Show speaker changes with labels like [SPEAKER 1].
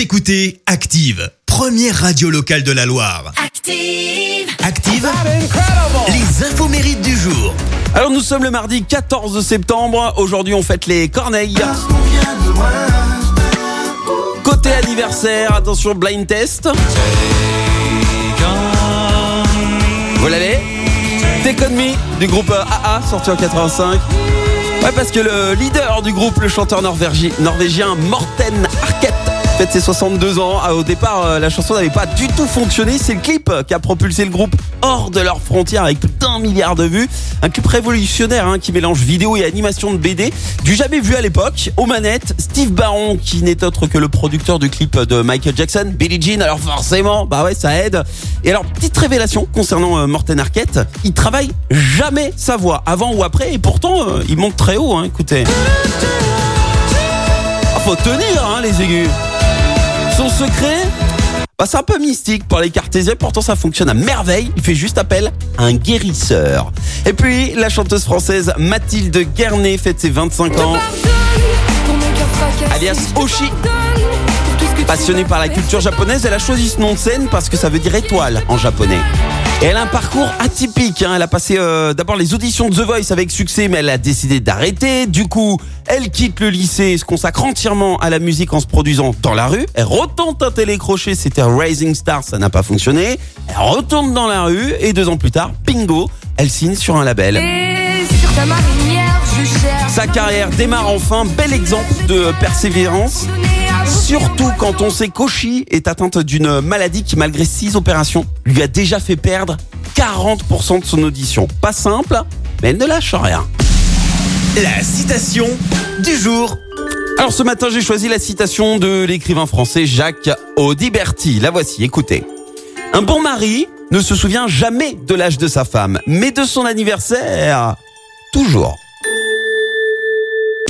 [SPEAKER 1] Vous écoutez Active, première radio locale de la Loire.
[SPEAKER 2] Active.
[SPEAKER 1] Active, les infos mérites du jour.
[SPEAKER 3] Alors nous sommes le mardi 14 septembre. Aujourd'hui on fête les corneilles. Côté anniversaire, attention blind test. Voilà les Take On Me du groupe AA sorti en 85. Ouais parce que le leader du groupe, le chanteur norvégi- norvégien Morten Arquette fête ses 62 ans. Ah, Au départ, euh, la chanson n'avait pas du tout fonctionné. C'est le clip qui a propulsé le groupe hors de leurs frontières avec plus d'un milliard de vues. Un clip révolutionnaire hein, qui mélange vidéo et animation de BD. Du jamais vu à l'époque. Aux manettes, Steve Barron qui n'est autre que le producteur du clip de Michael Jackson, Billie Jean. Alors forcément, bah ouais, ça aide. Et alors, petite révélation concernant euh, Morten Arquette. Il travaille jamais sa voix, avant ou après. Et pourtant, euh, il monte très haut, hein, écoutez. Ah, faut tenir, hein, les aigus. Son secret bah, c'est un peu mystique pour les cartésiens, pourtant ça fonctionne à merveille. Il fait juste appel à un guérisseur. Et puis, la chanteuse française Mathilde Guernet fête ses 25 ans. Alias Oshi. Passionnée par la culture japonaise, elle a choisi ce nom de scène parce que ça veut dire étoile en japonais. Et elle a un parcours atypique. hein. Elle a passé euh, d'abord les auditions de The Voice avec succès, mais elle a décidé d'arrêter. Du coup, elle quitte le lycée et se consacre entièrement à la musique en se produisant dans la rue. Elle retente un télécrochet, c'était Rising Star, ça n'a pas fonctionné. Elle retourne dans la rue et deux ans plus tard, bingo, elle signe sur un label.
[SPEAKER 2] Et sur ta marinière, je cherche.
[SPEAKER 3] Sa carrière démarre enfin, bel exemple de persévérance. Surtout quand on sait qu'Oshi est atteinte d'une maladie qui, malgré six opérations, lui a déjà fait perdre 40% de son audition. Pas simple, mais elle ne lâche rien.
[SPEAKER 1] La citation du jour.
[SPEAKER 3] Alors ce matin, j'ai choisi la citation de l'écrivain français Jacques Audiberti. La voici, écoutez. Un bon mari ne se souvient jamais de l'âge de sa femme, mais de son anniversaire, toujours.